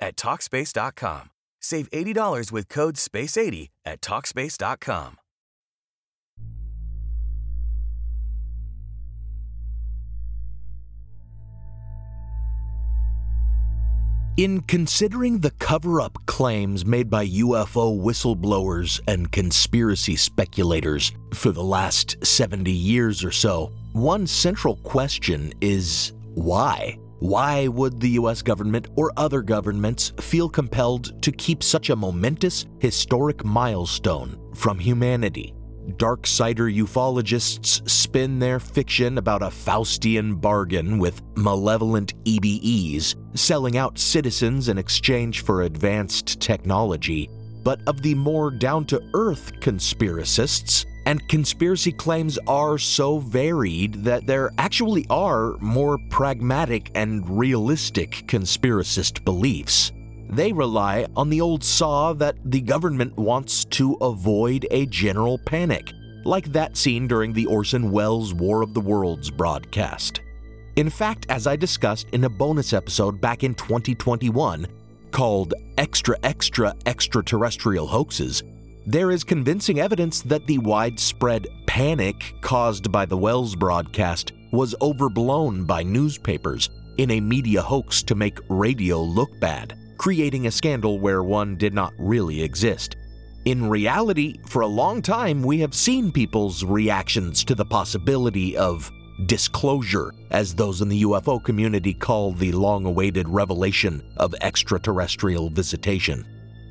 at Talkspace.com. Save $80 with code SPACE80 at Talkspace.com. In considering the cover up claims made by UFO whistleblowers and conspiracy speculators for the last 70 years or so, one central question is why? Why would the US government or other governments feel compelled to keep such a momentous historic milestone from humanity? Dark Darksider ufologists spin their fiction about a Faustian bargain with malevolent EBEs, selling out citizens in exchange for advanced technology. But of the more down to earth conspiracists, and conspiracy claims are so varied that there actually are more pragmatic and realistic conspiracist beliefs. They rely on the old saw that the government wants to avoid a general panic, like that seen during the Orson Welles War of the Worlds broadcast. In fact, as I discussed in a bonus episode back in 2021 called Extra Extra Extraterrestrial Hoaxes, there is convincing evidence that the widespread panic caused by the Wells broadcast was overblown by newspapers in a media hoax to make radio look bad creating a scandal where one did not really exist. In reality, for a long time, we have seen people's reactions to the possibility of disclosure, as those in the UFO community call the long awaited revelation of extraterrestrial visitation.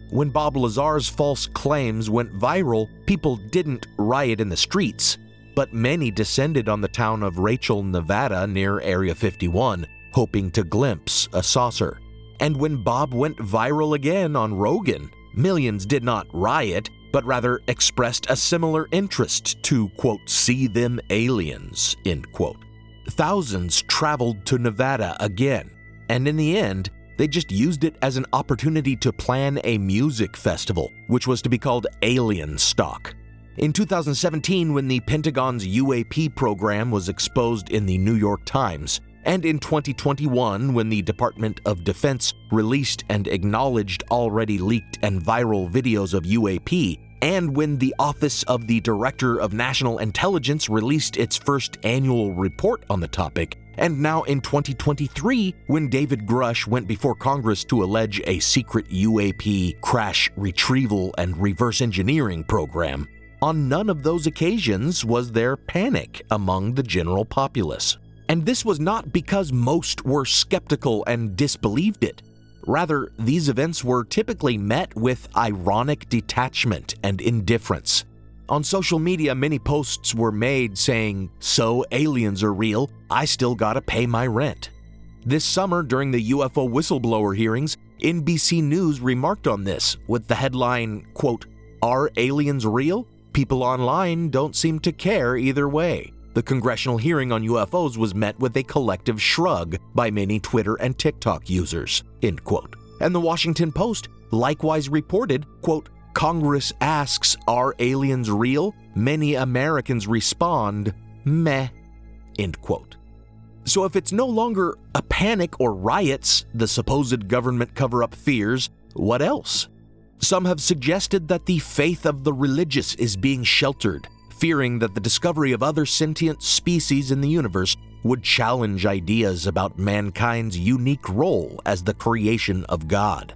When Bob Lazar's false claims went viral, people didn't riot in the streets, but many descended on the town of Rachel, Nevada, near Area 51, hoping to glimpse a saucer. And when Bob went viral again on Rogan, millions did not riot, but rather expressed a similar interest to, quote, see them aliens, end quote. Thousands traveled to Nevada again, and in the end, they just used it as an opportunity to plan a music festival, which was to be called Alien Stock. In 2017, when the Pentagon's UAP program was exposed in the New York Times, and in 2021, when the Department of Defense released and acknowledged already leaked and viral videos of UAP, and when the Office of the Director of National Intelligence released its first annual report on the topic, and now in 2023, when David Grusch went before Congress to allege a secret UAP crash retrieval and reverse engineering program, on none of those occasions was there panic among the general populace. And this was not because most were skeptical and disbelieved it. Rather, these events were typically met with ironic detachment and indifference. On social media, many posts were made saying, So aliens are real, I still gotta pay my rent. This summer, during the UFO whistleblower hearings, NBC News remarked on this with the headline, quote, Are aliens real? People online don't seem to care either way. The congressional hearing on UFOs was met with a collective shrug by many Twitter and TikTok users. End quote. And the Washington Post likewise reported, quote, Congress asks, Are aliens real? Many Americans respond, Meh. End quote. So if it's no longer a panic or riots, the supposed government cover up fears, what else? Some have suggested that the faith of the religious is being sheltered fearing that the discovery of other sentient species in the universe would challenge ideas about mankind's unique role as the creation of God.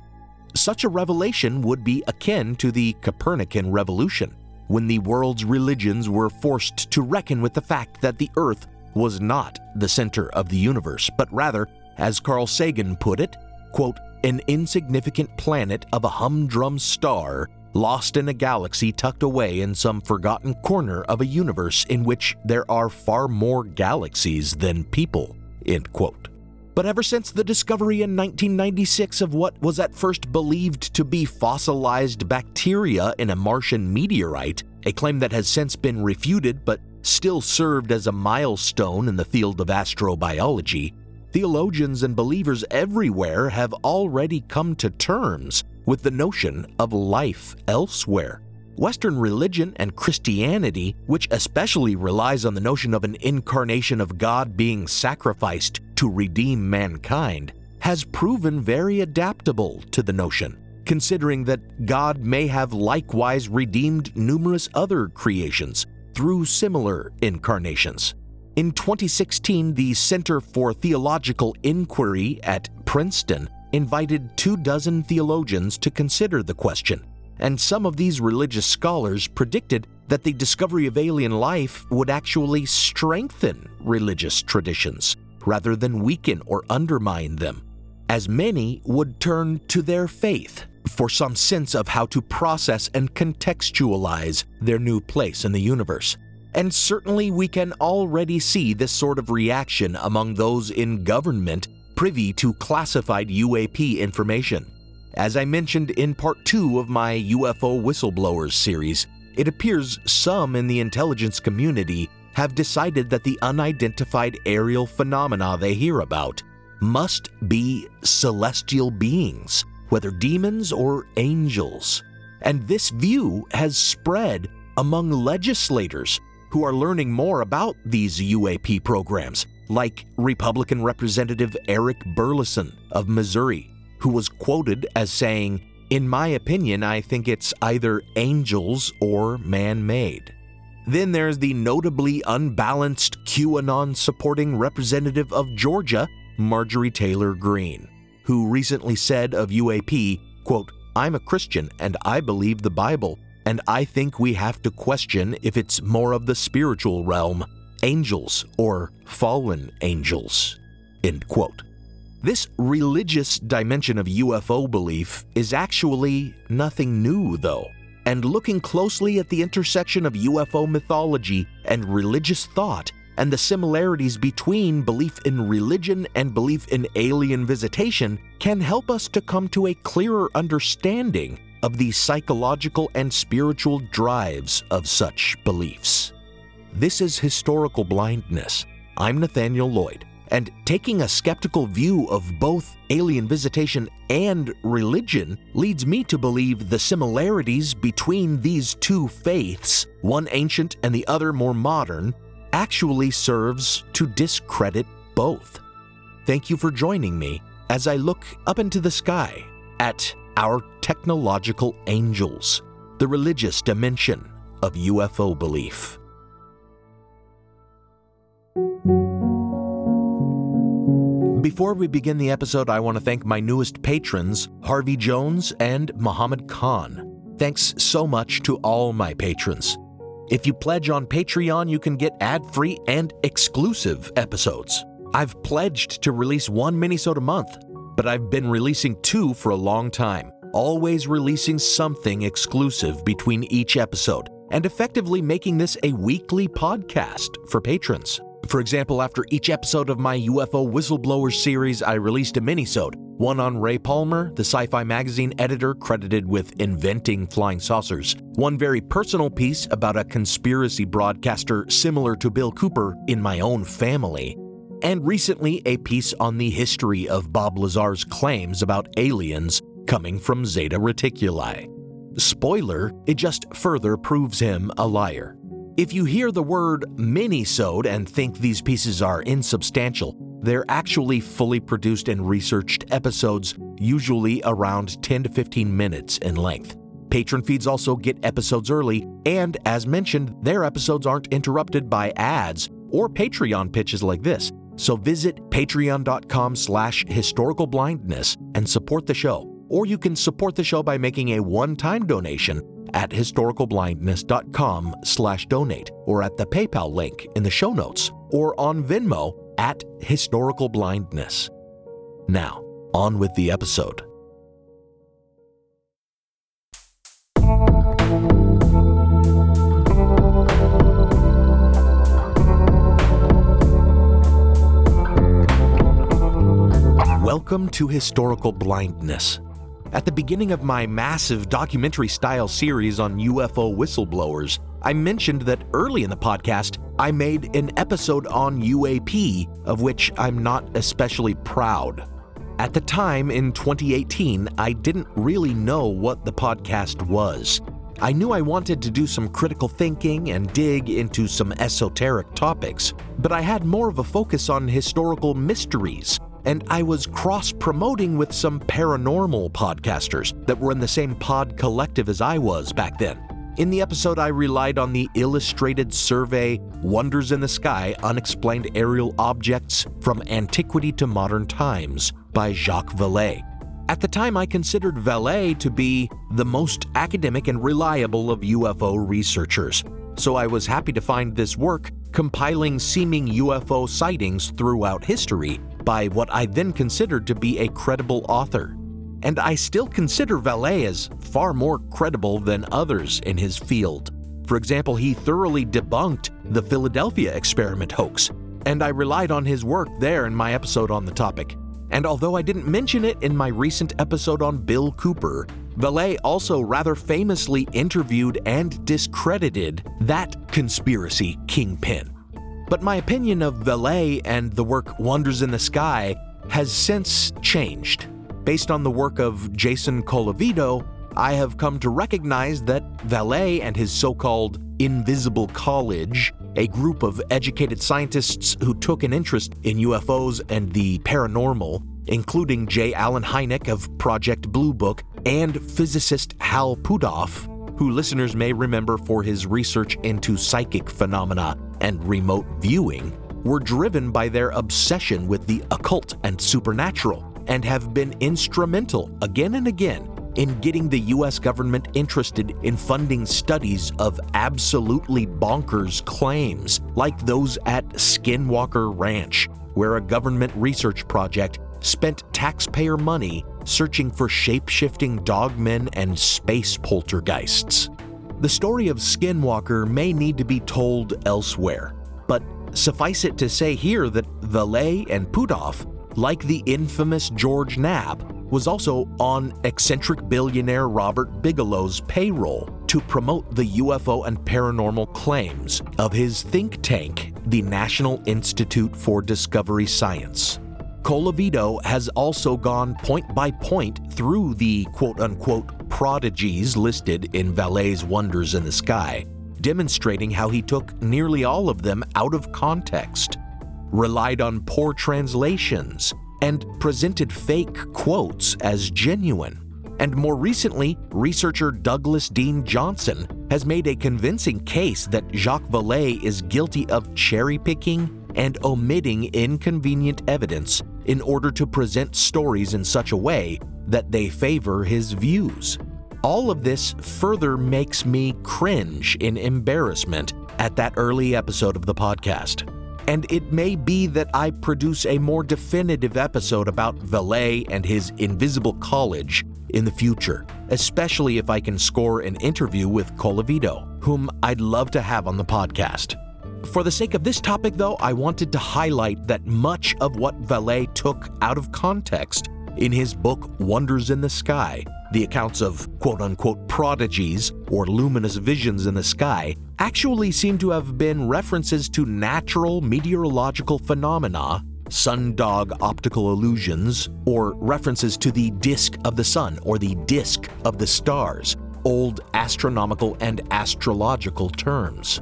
Such a revelation would be akin to the Copernican revolution, when the world's religions were forced to reckon with the fact that the Earth was not the center of the universe, but rather, as Carl Sagan put it, quote, an insignificant planet of a humdrum star lost in a galaxy tucked away in some forgotten corner of a universe in which there are far more galaxies than people. End quote. But ever since the discovery in 1996 of what was at first believed to be fossilized bacteria in a Martian meteorite, a claim that has since been refuted but still served as a milestone in the field of astrobiology, theologians and believers everywhere have already come to terms with the notion of life elsewhere. Western religion and Christianity, which especially relies on the notion of an incarnation of God being sacrificed to redeem mankind, has proven very adaptable to the notion, considering that God may have likewise redeemed numerous other creations through similar incarnations. In 2016, the Center for Theological Inquiry at Princeton invited two dozen theologians to consider the question, and some of these religious scholars predicted that the discovery of alien life would actually strengthen religious traditions rather than weaken or undermine them, as many would turn to their faith for some sense of how to process and contextualize their new place in the universe. And certainly we can already see this sort of reaction among those in government privy to classified UAP information. As I mentioned in part 2 of my UFO Whistleblowers series, it appears some in the intelligence community have decided that the unidentified aerial phenomena they hear about must be celestial beings, whether demons or angels. And this view has spread among legislators who are learning more about these UAP programs like Republican Representative Eric Burlison of Missouri, who was quoted as saying, In my opinion, I think it's either angels or man made. Then there's the notably unbalanced QAnon supporting representative of Georgia, Marjorie Taylor Greene, who recently said of UAP, quote, I'm a Christian and I believe the Bible, and I think we have to question if it's more of the spiritual realm angels or fallen angels. End quote. This religious dimension of UFO belief is actually nothing new, though. And looking closely at the intersection of UFO mythology and religious thought, and the similarities between belief in religion and belief in alien visitation, can help us to come to a clearer understanding of the psychological and spiritual drives of such beliefs. This is historical blindness. I'm Nathaniel Lloyd, and taking a skeptical view of both alien visitation and religion leads me to believe the similarities between these two faiths, one ancient and the other more modern, actually serves to discredit both. Thank you for joining me as I look up into the sky at our technological angels, the religious dimension of UFO belief. Before we begin the episode, I want to thank my newest patrons, Harvey Jones and Muhammad Khan. Thanks so much to all my patrons. If you pledge on Patreon, you can get ad free and exclusive episodes. I've pledged to release one minisode a month, but I've been releasing two for a long time, always releasing something exclusive between each episode, and effectively making this a weekly podcast for patrons. For example, after each episode of my UFO Whistleblower series, I released a minisode, one on Ray Palmer, the sci-fi magazine editor credited with inventing flying saucers, one very personal piece about a conspiracy broadcaster similar to Bill Cooper in my own family, and recently a piece on the history of Bob Lazar's claims about aliens coming from Zeta Reticuli. Spoiler, it just further proves him a liar. If you hear the word mini-sode and think these pieces are insubstantial, they're actually fully produced and researched episodes, usually around 10 to 15 minutes in length. Patron feeds also get episodes early, and as mentioned, their episodes aren't interrupted by ads or Patreon pitches like this. So visit patreon.com slash historicalblindness and support the show. or you can support the show by making a one-time donation at historicalblindness.com slash donate or at the PayPal link in the show notes or on Venmo at historicalblindness. Now, on with the episode. Welcome to Historical Blindness. At the beginning of my massive documentary style series on UFO whistleblowers, I mentioned that early in the podcast, I made an episode on UAP, of which I'm not especially proud. At the time in 2018, I didn't really know what the podcast was. I knew I wanted to do some critical thinking and dig into some esoteric topics, but I had more of a focus on historical mysteries and I was cross promoting with some paranormal podcasters that were in the same pod collective as I was back then. In the episode, I relied on the illustrated survey Wonders in the Sky Unexplained Aerial Objects from Antiquity to Modern Times by Jacques Vallée. At the time, I considered Vallée to be the most academic and reliable of UFO researchers, so I was happy to find this work compiling seeming UFO sightings throughout history by what I then considered to be a credible author. And I still consider Vallée as far more credible than others in his field. For example, he thoroughly debunked the Philadelphia experiment hoax, and I relied on his work there in my episode on the topic. And although I didn't mention it in my recent episode on Bill Cooper, Vallée also rather famously interviewed and discredited that conspiracy kingpin. But my opinion of Vallée and the work Wonders in the Sky has since changed. Based on the work of Jason Colavito, I have come to recognize that Vallée and his so called Invisible College, a group of educated scientists who took an interest in UFOs and the paranormal, including J. Allen Hynek of Project Blue Book and physicist Hal Puthoff, who listeners may remember for his research into psychic phenomena and remote viewing, were driven by their obsession with the occult and supernatural and have been instrumental again and again in getting the US government interested in funding studies of absolutely bonkers claims like those at Skinwalker Ranch, where a government research project spent taxpayer money searching for shape shifting dogmen and space poltergeists. The story of Skinwalker may need to be told elsewhere, but suffice it to say here that Vallée and Puthoff, like the infamous George Knapp, was also on eccentric billionaire Robert Bigelow's payroll to promote the UFO and paranormal claims of his think tank, the National Institute for Discovery Science. Colavito has also gone point by point through the quote unquote prodigies listed in Vallée's Wonders in the Sky, demonstrating how he took nearly all of them out of context, relied on poor translations, and presented fake quotes as genuine. And more recently, researcher Douglas Dean Johnson has made a convincing case that Jacques Vallée is guilty of cherry picking and omitting inconvenient evidence in order to present stories in such a way that they favor his views. All of this further makes me cringe in embarrassment at that early episode of the podcast. And it may be that I produce a more definitive episode about Vallée and his invisible college in the future, especially if I can score an interview with Colavito, whom I'd love to have on the podcast. For the sake of this topic, though, I wanted to highlight that much of what Vallée took out of context in his book Wonders in the Sky, the accounts of quote unquote prodigies or luminous visions in the sky, actually seem to have been references to natural meteorological phenomena, sundog optical illusions, or references to the disk of the sun or the disk of the stars, old astronomical and astrological terms.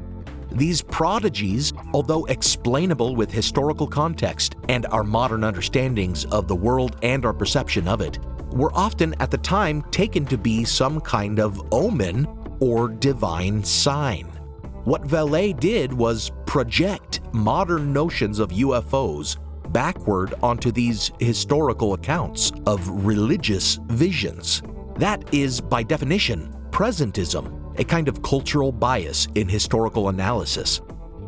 These prodigies, although explainable with historical context and our modern understandings of the world and our perception of it, were often at the time taken to be some kind of omen or divine sign. What Vallée did was project modern notions of UFOs backward onto these historical accounts of religious visions. That is, by definition, presentism, a kind of cultural bias in historical analysis.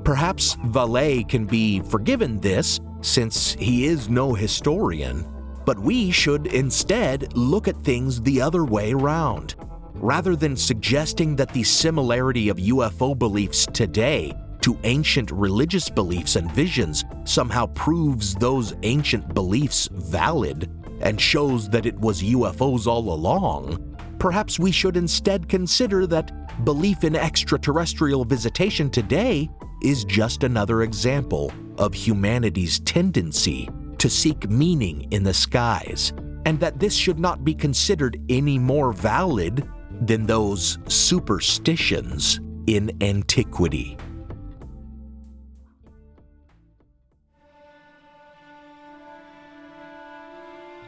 Perhaps Vallée can be forgiven this, since he is no historian, but we should instead look at things the other way round. Rather than suggesting that the similarity of UFO beliefs today to ancient religious beliefs and visions somehow proves those ancient beliefs valid and shows that it was UFOs all along, perhaps we should instead consider that belief in extraterrestrial visitation today is just another example of humanity's tendency to seek meaning in the skies, and that this should not be considered any more valid than those superstitions in antiquity.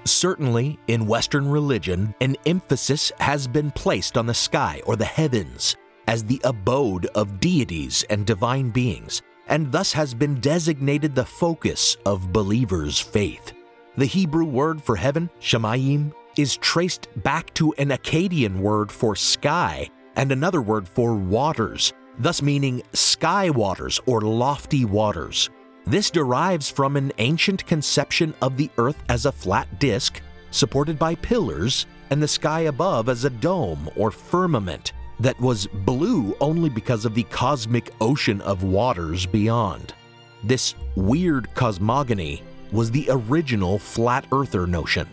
Certainly, in Western religion, an emphasis has been placed on the sky or the heavens as the abode of deities and divine beings, and thus has been designated the focus of believers' faith. The Hebrew word for heaven, Shemayim, is traced back to an Akkadian word for sky and another word for waters, thus meaning sky waters or lofty waters. This derives from an ancient conception of the earth as a flat disk supported by pillars and the sky above as a dome or firmament that was blue only because of the cosmic ocean of waters beyond. This weird cosmogony was the original flat earther notion.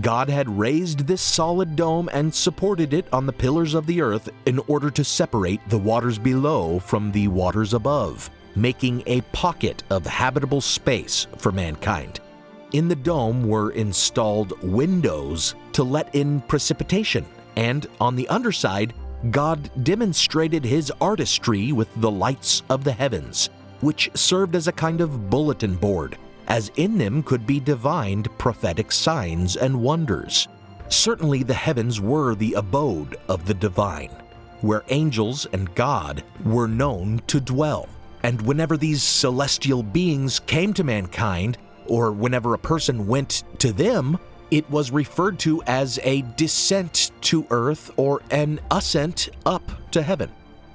God had raised this solid dome and supported it on the pillars of the earth in order to separate the waters below from the waters above making a pocket of habitable space for mankind. In the dome were installed windows to let in precipitation, and on the underside, God demonstrated his artistry with the lights of the heavens, which served as a kind of bulletin board, as in them could be divined prophetic signs and wonders. Certainly, the heavens were the abode of the divine, where angels and God were known to dwell. And whenever these celestial beings came to mankind, or whenever a person went to them, it was referred to as a descent to earth or an ascent up to heaven.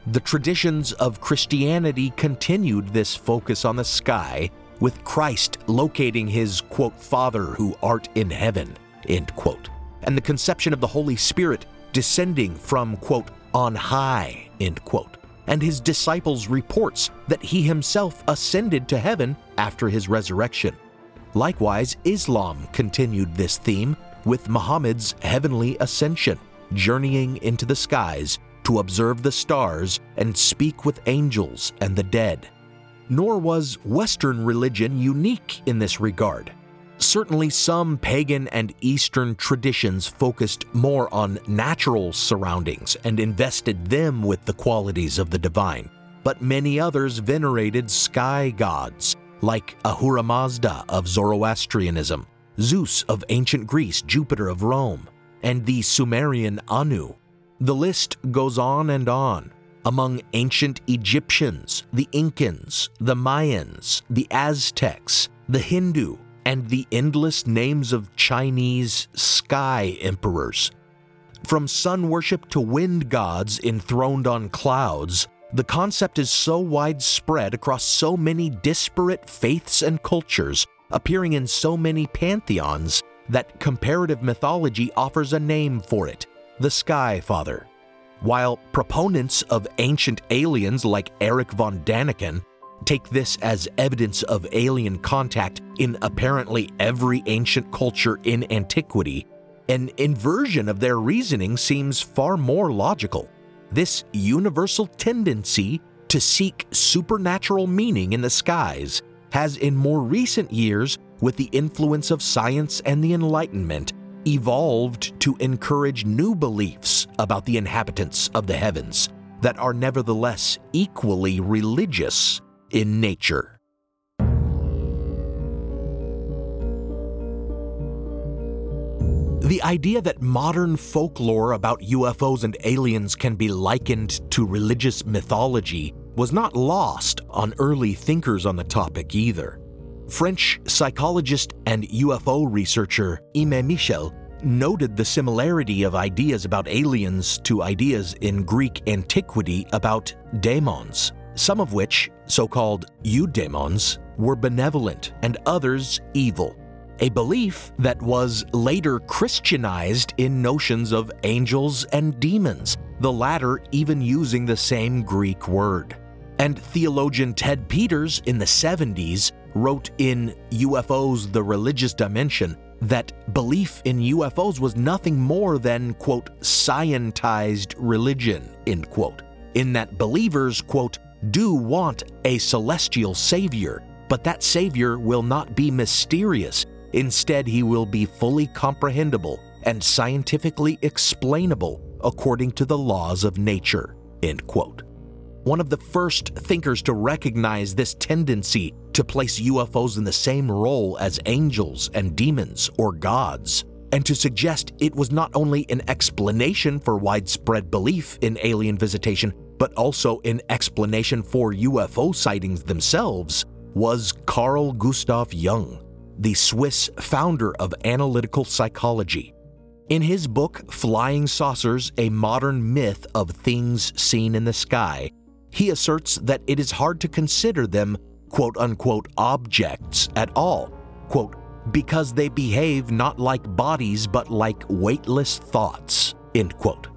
The traditions of Christianity continued this focus on the sky, with Christ locating his, quote, Father who art in heaven, end quote, and the conception of the Holy Spirit descending from, quote, on high, end quote and his disciples' reports that he himself ascended to heaven after his resurrection. Likewise, Islam continued this theme with Muhammad's heavenly ascension, journeying into the skies to observe the stars and speak with angels and the dead. Nor was Western religion unique in this regard. Certainly, some pagan and Eastern traditions focused more on natural surroundings and invested them with the qualities of the divine, but many others venerated sky gods, like Ahura Mazda of Zoroastrianism, Zeus of ancient Greece, Jupiter of Rome, and the Sumerian Anu. The list goes on and on. Among ancient Egyptians, the Incans, the Mayans, the Aztecs, the Hindu, and the endless names of Chinese sky emperors. From sun worship to wind gods enthroned on clouds, the concept is so widespread across so many disparate faiths and cultures, appearing in so many pantheons, that comparative mythology offers a name for it the Sky Father. While proponents of ancient aliens like Eric von Däniken take this as evidence of alien contact in apparently every ancient culture in antiquity, an inversion of their reasoning seems far more logical. This universal tendency to seek supernatural meaning in the skies has, in more recent years, with the influence of science and the Enlightenment, evolved to encourage new beliefs about the inhabitants of the heavens that are nevertheless equally religious in nature. The idea that modern folklore about UFOs and aliens can be likened to religious mythology was not lost on early thinkers on the topic either. French psychologist and UFO researcher Aimé Michel noted the similarity of ideas about aliens to ideas in Greek antiquity about daemons, some of which, so called eudaimons, were benevolent and others evil. A belief that was later Christianized in notions of angels and demons, the latter even using the same Greek word. And theologian Ted Peters in the 70s wrote in UFOs The Religious Dimension that belief in UFOs was nothing more than, quote, scientized religion, end quote, in that believers, quote, do want a celestial savior, but that savior will not be mysterious. Instead, he will be fully comprehensible and scientifically explainable according to the laws of nature, end quote. One of the first thinkers to recognize this tendency to place UFOs in the same role as angels and demons or gods, and to suggest it was not only an explanation for widespread belief in alien visitation, but also an explanation for UFO sightings themselves, was Carl Gustav Jung, the Swiss founder of analytical psychology. In his book Flying Saucers A Modern Myth of Things Seen in the Sky, he asserts that it is hard to consider them quote unquote objects at all, quote, because they behave not like bodies but like weightless thoughts, end quote.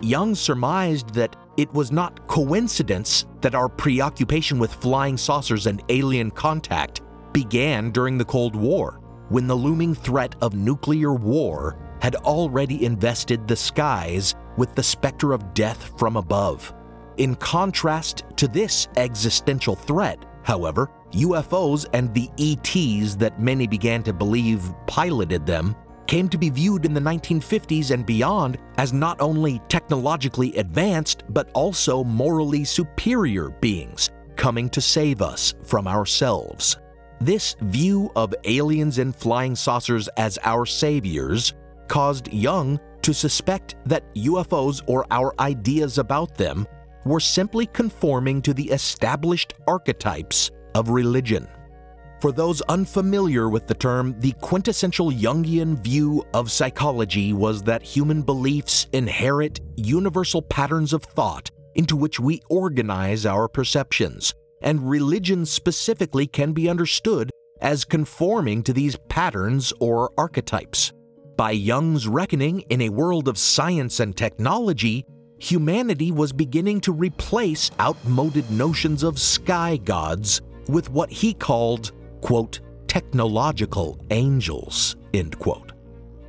Jung surmised that it was not coincidence that our preoccupation with flying saucers and alien contact began during the Cold War, when the looming threat of nuclear war had already invested the skies with the specter of death from above. In contrast to this existential threat, however, UFOs and the ETs that many began to believe piloted them came to be viewed in the 1950s and beyond as not only technologically advanced, but also morally superior beings coming to save us from ourselves. This view of aliens and flying saucers as our saviors caused Jung to suspect that UFOs or our ideas about them were simply conforming to the established archetypes of religion. For those unfamiliar with the term, the quintessential Jungian view of psychology was that human beliefs inherit universal patterns of thought into which we organize our perceptions, and religion specifically can be understood as conforming to these patterns or archetypes. By Jung's reckoning, in a world of science and technology, humanity was beginning to replace outmoded notions of sky gods with what he called, quote, technological angels, end quote.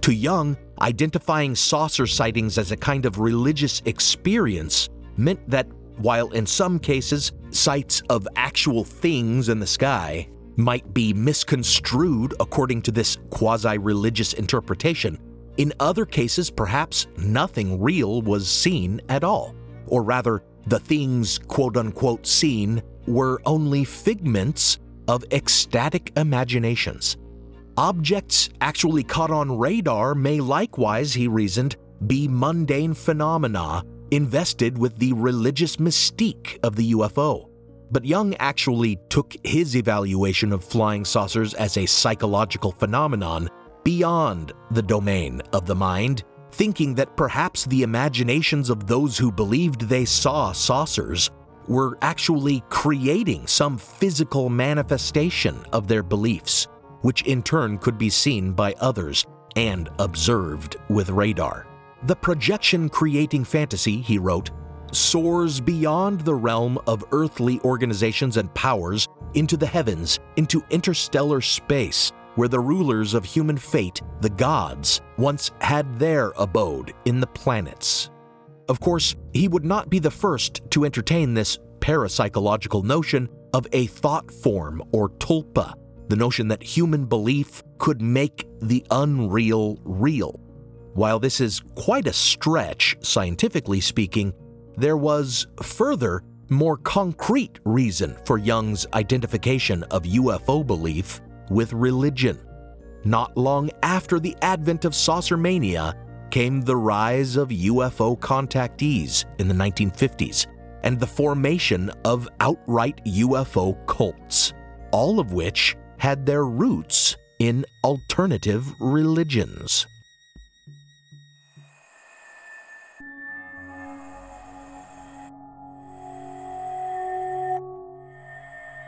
To Jung, identifying saucer sightings as a kind of religious experience meant that while in some cases sights of actual things in the sky might be misconstrued according to this quasi religious interpretation, in other cases, perhaps nothing real was seen at all. Or rather, the things quote unquote seen were only figments of ecstatic imaginations. Objects actually caught on radar may likewise, he reasoned, be mundane phenomena invested with the religious mystique of the UFO. But Jung actually took his evaluation of flying saucers as a psychological phenomenon beyond the domain of the mind, thinking that perhaps the imaginations of those who believed they saw saucers were actually creating some physical manifestation of their beliefs, which in turn could be seen by others and observed with radar. The projection creating fantasy, he wrote, soars beyond the realm of earthly organizations and powers into the heavens, into interstellar space, where the rulers of human fate, the gods, once had their abode in the planets. Of course, he would not be the first to entertain this parapsychological notion of a thought form or tulpa, the notion that human belief could make the unreal real. While this is quite a stretch, scientifically speaking, there was further, more concrete reason for Jung's identification of UFO belief with religion. Not long after the advent of saucer mania came the rise of UFO contactees in the 1950s and the formation of outright UFO cults, all of which had their roots in alternative religions.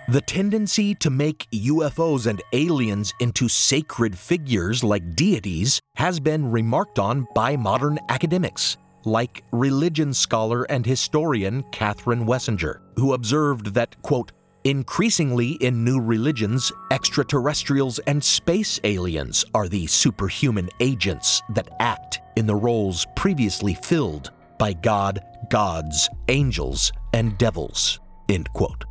The tendency to make UFOs and aliens into sacred figures like deities has been remarked on by modern academics, like religion scholar and historian Catherine Wessinger, who observed that, quote, increasingly in new religions, extraterrestrials and space aliens are the superhuman agents that act in the roles previously filled by God, gods, angels, and devils, end quote.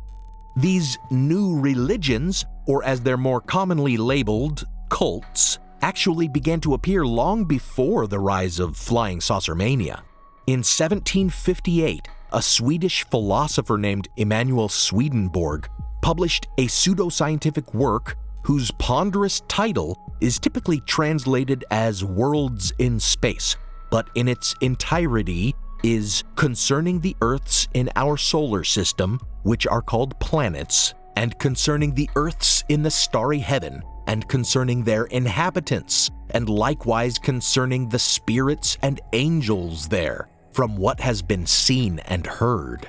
These new religions, or as they're more commonly labeled, cults, actually began to appear long before the rise of flying saucer mania. In 1758, a Swedish philosopher named Emanuel Swedenborg published a pseudoscientific work whose ponderous title is typically translated as Worlds in Space, but in its entirety is concerning the Earths in our solar system, which are called planets, and concerning the Earths in the starry heaven, and concerning their inhabitants, and likewise concerning the spirits and angels there, from what has been seen and heard.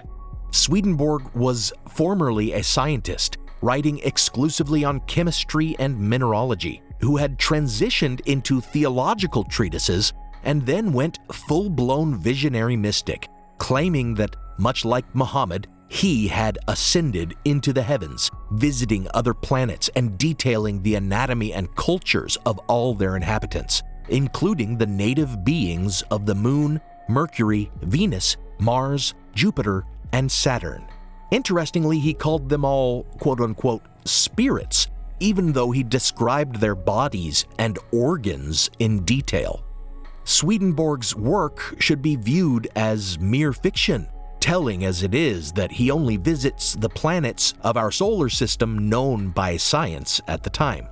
Swedenborg was formerly a scientist, writing exclusively on chemistry and mineralogy, who had transitioned into theological treatises and then went full blown visionary mystic, claiming that, much like Muhammad, he had ascended into the heavens, visiting other planets and detailing the anatomy and cultures of all their inhabitants, including the native beings of the Moon, Mercury, Venus, Mars, Jupiter, and Saturn. Interestingly, he called them all quote unquote spirits, even though he described their bodies and organs in detail. Swedenborg's work should be viewed as mere fiction, telling as it is that he only visits the planets of our solar system known by science at the time.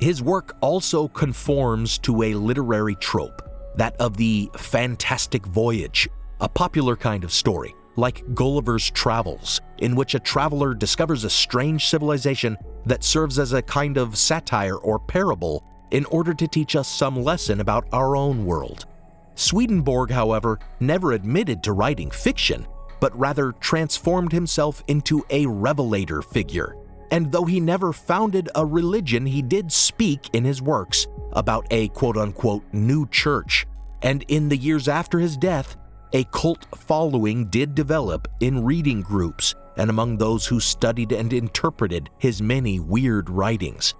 His work also conforms to a literary trope, that of the fantastic voyage, a popular kind of story, like Gulliver's Travels, in which a traveler discovers a strange civilization that serves as a kind of satire or parable in order to teach us some lesson about our own world. Swedenborg, however, never admitted to writing fiction, but rather transformed himself into a revelator figure. And though he never founded a religion, he did speak in his works about a quote unquote new church. And in the years after his death, a cult following did develop in reading groups and among those who studied and interpreted his many weird writings.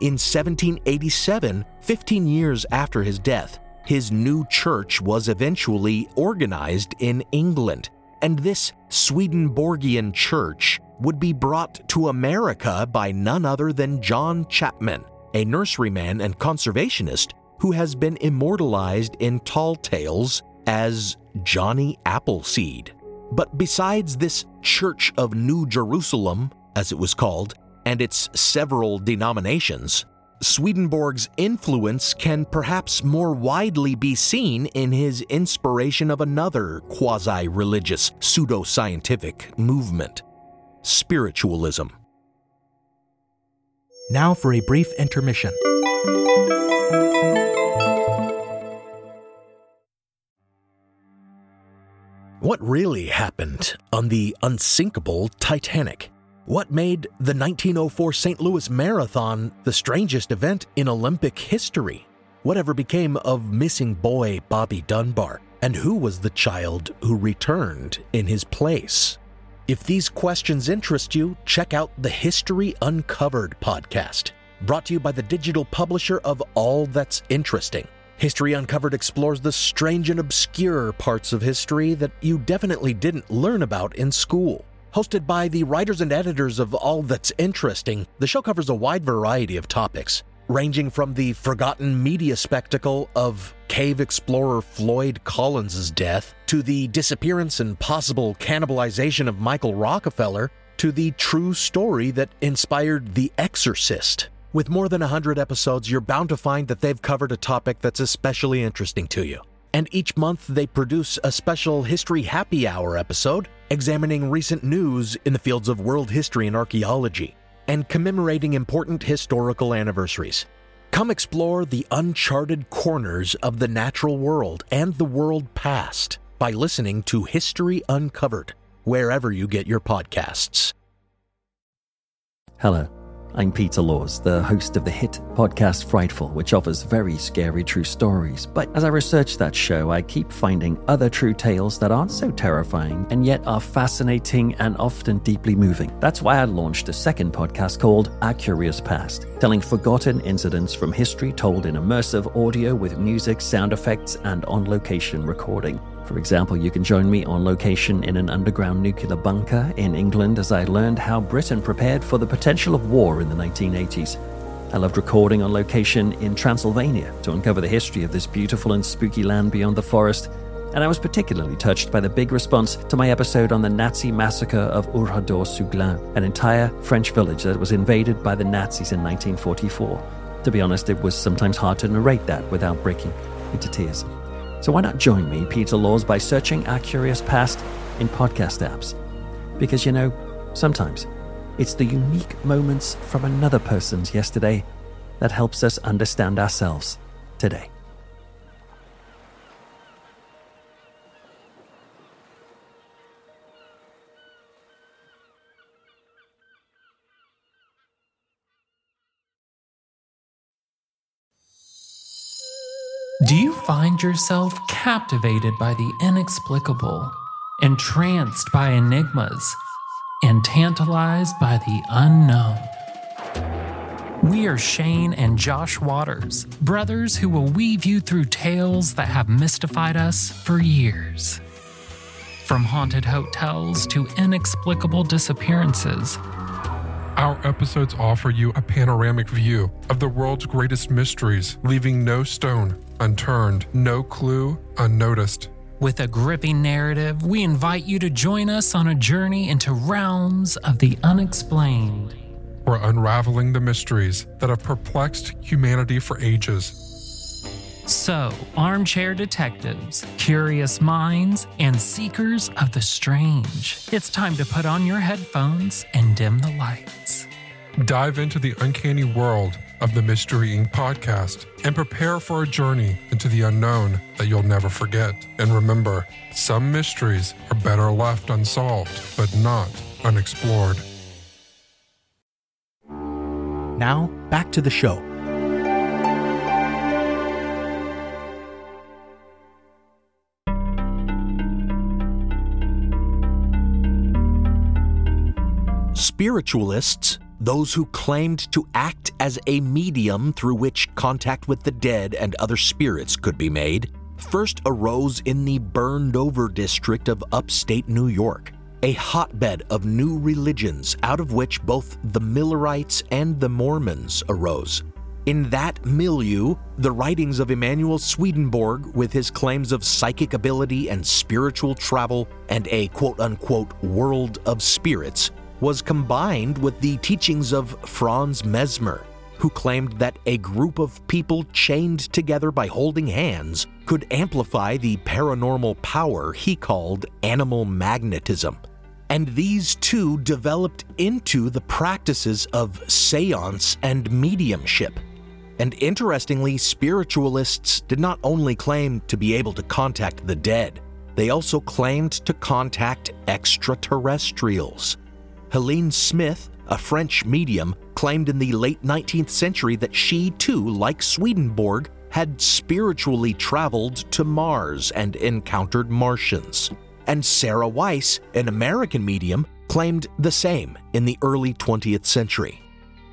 In 1787, 15 years after his death, his new church was eventually organized in England, and this Swedenborgian church would be brought to America by none other than John Chapman, a nurseryman and conservationist who has been immortalized in tall tales as Johnny Appleseed. But besides this Church of New Jerusalem, as it was called, and its several denominations, Swedenborg's influence can perhaps more widely be seen in his inspiration of another quasi religious, pseudo-scientific movement spiritualism. Now for a brief intermission. What really happened on the unsinkable Titanic? What made the 1904 St. Louis Marathon the strangest event in Olympic history? Whatever became of missing boy Bobby Dunbar? And who was the child who returned in his place? If these questions interest you, check out the History Uncovered podcast, brought to you by the digital publisher of All That's Interesting. History Uncovered explores the strange and obscure parts of history that you definitely didn't learn about in school. Hosted by the writers and editors of All That's Interesting, the show covers a wide variety of topics, ranging from the forgotten media spectacle of cave explorer Floyd Collins' death, to the disappearance and possible cannibalization of Michael Rockefeller, to the true story that inspired The Exorcist. With more than 100 episodes, you're bound to find that they've covered a topic that's especially interesting to you. And each month they produce a special History Happy Hour episode examining recent news in the fields of world history and archaeology. and commemorating important historical anniversaries. Come explore the uncharted corners of the natural world and the world past by listening to History Uncovered, wherever you get your podcasts. Hello. I'm Peter Laws, the host of the hit podcast Frightful, which offers very scary true stories. But as I research that show, I keep finding other true tales that aren't so terrifying and yet are fascinating and often deeply moving. That's why I launched a second podcast called Our Curious Past, telling forgotten incidents from history told in immersive audio with music, sound effects, and on location recording. For example, you can join me on location in an underground nuclear bunker in England as I learned how Britain prepared for the potential of war in the 1980s. I loved recording on location in Transylvania to uncover the history of this beautiful and spooky land beyond the forest. And I was particularly touched by the big response to my episode on the Nazi massacre of Oradour-sur-Glane, an entire French village that was invaded by the Nazis in 1944. To be honest, it was sometimes hard to narrate that without breaking into tears. So why not join me, Peter Laws, by searching Our Curious Past in podcast apps? Because you know, sometimes it's the unique moments from another person's yesterday that helps us understand ourselves today. Do you find yourself captivated by the inexplicable, entranced by enigmas, and tantalized by the unknown? We are Shane and Josh Waters, brothers who will weave you through tales that have mystified us for years. From haunted hotels to inexplicable disappearances, Our episodes offer you a panoramic view of the world's greatest mysteries, leaving no stone unturned, no clue unnoticed. With a gripping narrative, we invite you to join us on a journey into realms of the unexplained. We're unraveling the mysteries that have perplexed humanity for ages. So, armchair detectives, curious minds, and seekers of the strange, it's time to put on your headphones and dim the lights. Dive into the uncanny world of the Mystery Inc. podcast and prepare for a journey into the unknown that you'll never forget. And remember, some mysteries are better left unsolved, but not unexplored. Now, back to the show. Spiritualists, those who claimed to act as a medium through which contact with the dead and other spirits could be made, first arose in the burned over district of upstate New York, a hotbed of new religions out of which both the Millerites and the Mormons arose. In that milieu, the writings of Emanuel Swedenborg, with his claims of psychic ability and spiritual travel and a quote unquote world of spirits, was combined with the teachings of Franz Mesmer, who claimed that a group of people chained together by holding hands could amplify the paranormal power he called animal magnetism. And these two developed into the practices of seance and mediumship. And interestingly, spiritualists did not only claim to be able to contact the dead, they also claimed to contact extraterrestrials. Helene Smith, a French medium, claimed in the late 19th century that she too, like Swedenborg, had spiritually traveled to Mars and encountered Martians. And Sarah Weiss, an American medium, claimed the same in the early 20th century.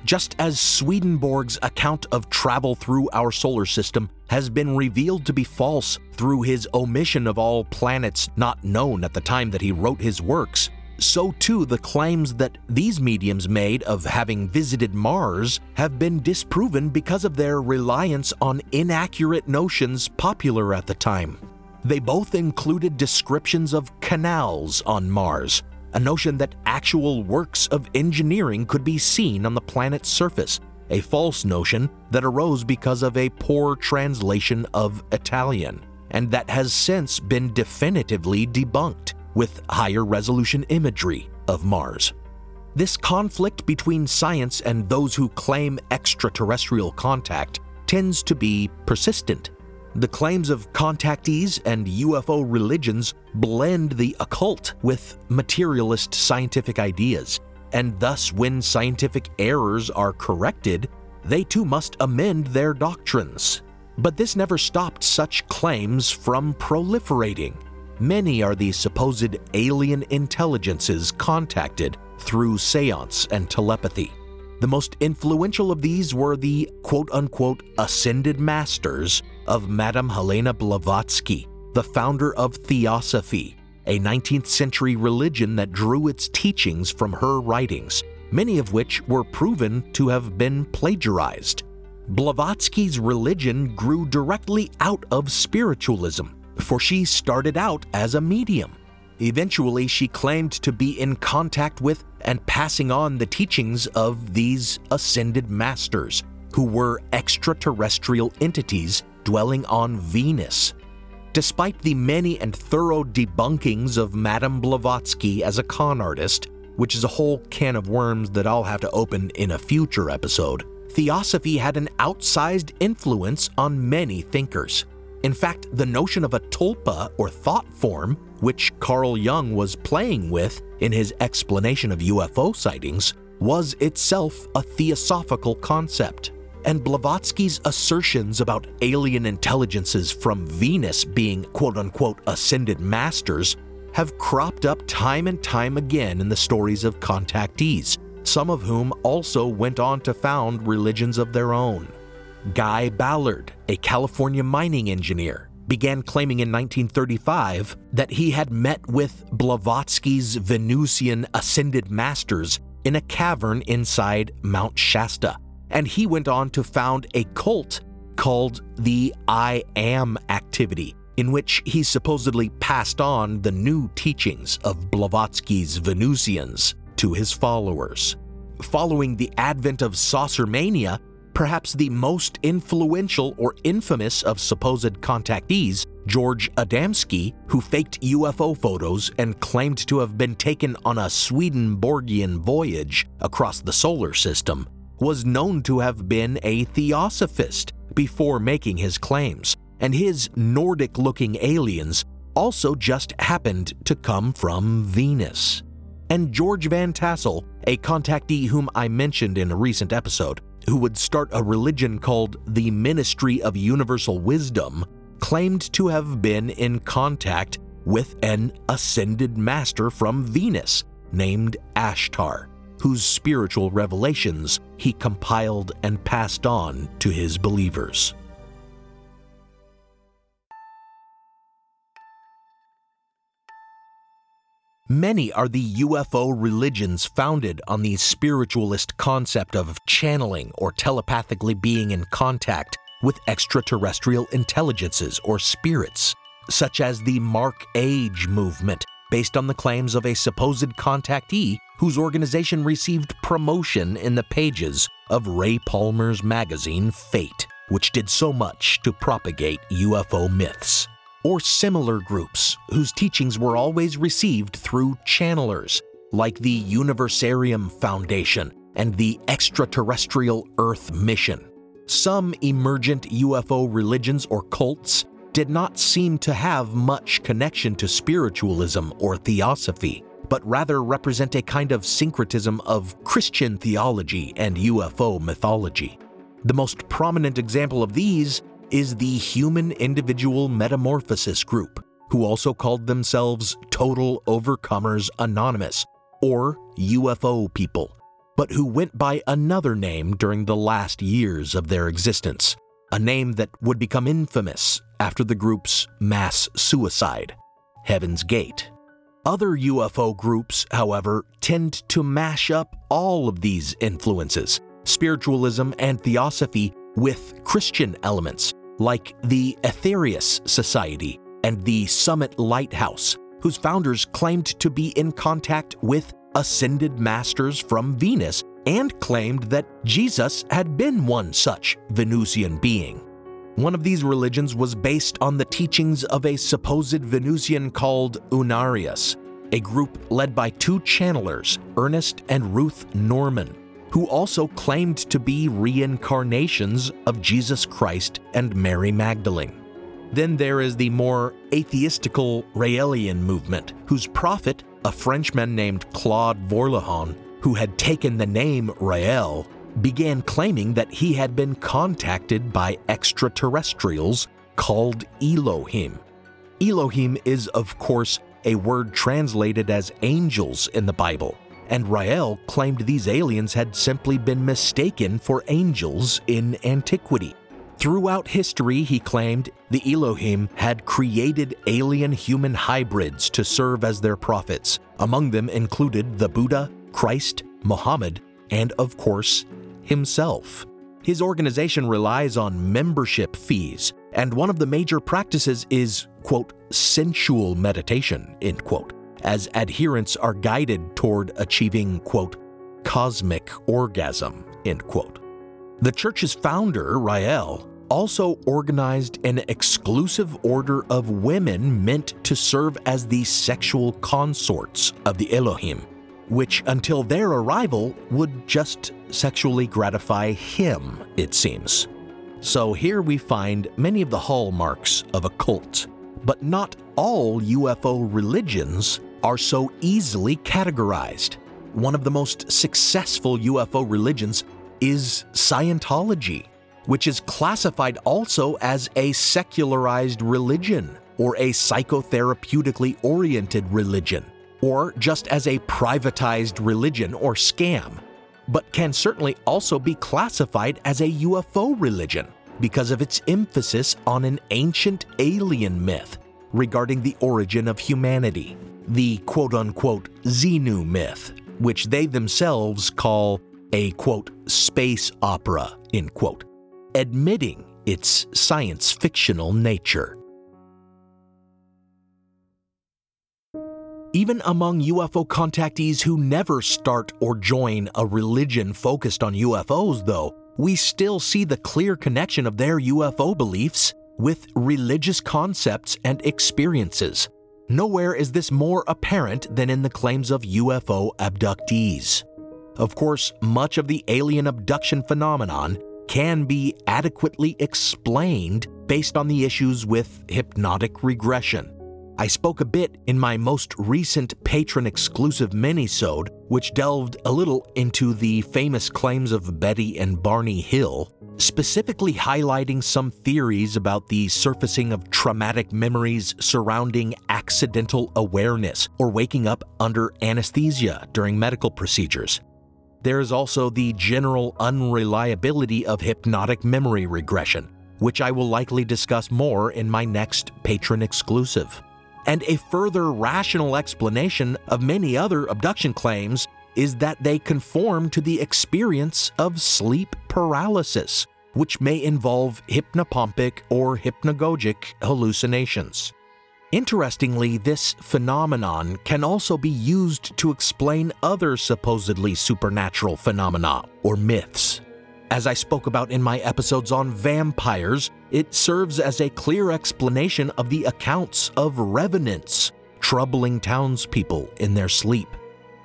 Just as Swedenborg's account of travel through our solar system has been revealed to be false through his omission of all planets not known at the time that he wrote his works, so too the claims that these mediums made of having visited Mars have been disproven because of their reliance on inaccurate notions popular at the time. They both included descriptions of canals on Mars, a notion that actual works of engineering could be seen on the planet's surface, a false notion that arose because of a poor translation of Italian, and that has since been definitively debunked with higher resolution imagery of Mars. This conflict between science and those who claim extraterrestrial contact tends to be persistent. The claims of contactees and UFO religions blend the occult with materialist scientific ideas, and thus, when scientific errors are corrected, they too must amend their doctrines. But this never stopped such claims from proliferating. Many are the supposed alien intelligences contacted through seance and telepathy. The most influential of these were the quote unquote ascended masters of Madame Helena Blavatsky, the founder of Theosophy, a 19th century religion that drew its teachings from her writings, many of which were proven to have been plagiarized. Blavatsky's religion grew directly out of spiritualism, for she started out as a medium. Eventually, she claimed to be in contact with and passing on the teachings of these ascended masters, who were extraterrestrial entities dwelling on Venus. Despite the many and thorough debunkings of Madame Blavatsky as a con artist, which is a whole can of worms that I'll have to open in a future episode, Theosophy had an outsized influence on many thinkers. In fact, the notion of a tulpa or thought form, which Carl Jung was playing with in his explanation of UFO sightings, was itself a theosophical concept. And Blavatsky's assertions about alien intelligences from Venus being quote unquote ascended masters have cropped up time and time again in the stories of contactees, some of whom also went on to found religions of their own. Guy Ballard, a California mining engineer, began claiming in 1935 that he had met with Blavatsky's Venusian ascended masters in a cavern inside Mount Shasta, and he went on to found a cult called the I Am activity, in which he supposedly passed on the new teachings of Blavatsky's Venusians to his followers. Following the advent of saucer mania, perhaps the most influential or infamous of supposed contactees, George Adamski, who faked UFO photos and claimed to have been taken on a Swedenborgian voyage across the solar system, was known to have been a theosophist before making his claims, and his Nordic looking aliens also just happened to come from Venus. And George Van Tassel, a contactee whom I mentioned in a recent episode, who would start a religion called the Ministry of Universal Wisdom, claimed to have been in contact with an ascended master from Venus named Ashtar, whose spiritual revelations he compiled and passed on to his believers. Many are the UFO religions founded on the spiritualist concept of channeling or telepathically being in contact with extraterrestrial intelligences or spirits, such as the Mark Age movement, based on the claims of a supposed contactee whose organization received promotion in the pages of Ray Palmer's magazine Fate, which did so much to propagate UFO myths or similar groups whose teachings were always received through channelers, like the Universarium Foundation and the Extraterrestrial Earth Mission. Some emergent UFO religions or cults did not seem to have much connection to spiritualism or theosophy, but rather represent a kind of syncretism of Christian theology and UFO mythology. The most prominent example of these is the Human Individual Metamorphosis Group, who also called themselves Total Overcomers Anonymous, or UFO people, but who went by another name during the last years of their existence, a name that would become infamous after the group's mass suicide, Heaven's Gate. Other UFO groups, however, tend to mash up all of these influences, spiritualism and theosophy, with Christian elements, like the Aetherius Society and the Summit Lighthouse, whose founders claimed to be in contact with ascended masters from Venus and claimed that Jesus had been one such Venusian being. One of these religions was based on the teachings of a supposed Venusian called Unarius, a group led by two channelers, Ernest and Ruth Norman, who also claimed to be reincarnations of Jesus Christ and Mary Magdalene. Then there is the more atheistical Raelian movement, whose prophet, a Frenchman named Claude Vorilhon, who had taken the name Rael, began claiming that he had been contacted by extraterrestrials called Elohim. Elohim is, of course, a word translated as angels in the Bible, and Rael claimed these aliens had simply been mistaken for angels in antiquity. Throughout history, he claimed, the Elohim had created alien human hybrids to serve as their prophets. Among them included the Buddha, Christ, Muhammad, and of course, himself. His organization relies on membership fees, and one of the major practices is, quote, sensual meditation, end quote, as adherents are guided toward achieving, quote, cosmic orgasm, end quote. The church's founder, Rael, also organized an exclusive order of women meant to serve as the sexual consorts of the Elohim, which until their arrival would just sexually gratify him, it seems. So here we find many of the hallmarks of a cult, but not all UFO religions are so easily categorized. One of the most successful UFO religions is Scientology, which is classified also as a secularized religion or a psychotherapeutically oriented religion, or just as a privatized religion or scam, but can certainly also be classified as a UFO religion because of its emphasis on an ancient alien myth regarding the origin of humanity, the quote unquote Xenu myth, which they themselves call a quote space opera, end quote admitting its science fictional nature. Even among UFO contactees who never start or join a religion focused on UFOs, though, we still see the clear connection of their UFO beliefs with religious concepts and experiences. Nowhere is this more apparent than in the claims of UFO abductees. Of course, much of the alien abduction phenomenon can be adequately explained based on the issues with hypnotic regression. I spoke a bit in my most recent Patreon exclusive minisode, which delved a little into the famous claims of Betty and Barney Hill, specifically highlighting some theories about the surfacing of traumatic memories surrounding accidental awareness or waking up under anesthesia during medical procedures. There is also the general unreliability of hypnotic memory regression, which I will likely discuss more in my next Patreon exclusive. And a further rational explanation of many other abduction claims is that they conform to the experience of sleep paralysis, which may involve hypnopompic or hypnagogic hallucinations. Interestingly, this phenomenon can also be used to explain other supposedly supernatural phenomena or myths. As I spoke about in my episodes on vampires, it serves as a clear explanation of the accounts of revenants troubling townspeople in their sleep.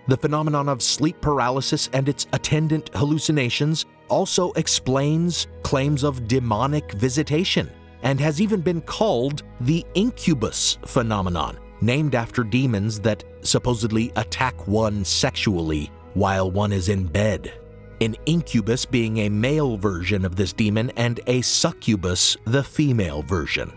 The phenomenon of sleep paralysis and its attendant hallucinations also explains claims of demonic visitation and has even been called the incubus phenomenon, named after demons that supposedly attack one sexually while one is in bed. An incubus being a male version of this demon and a succubus the female version.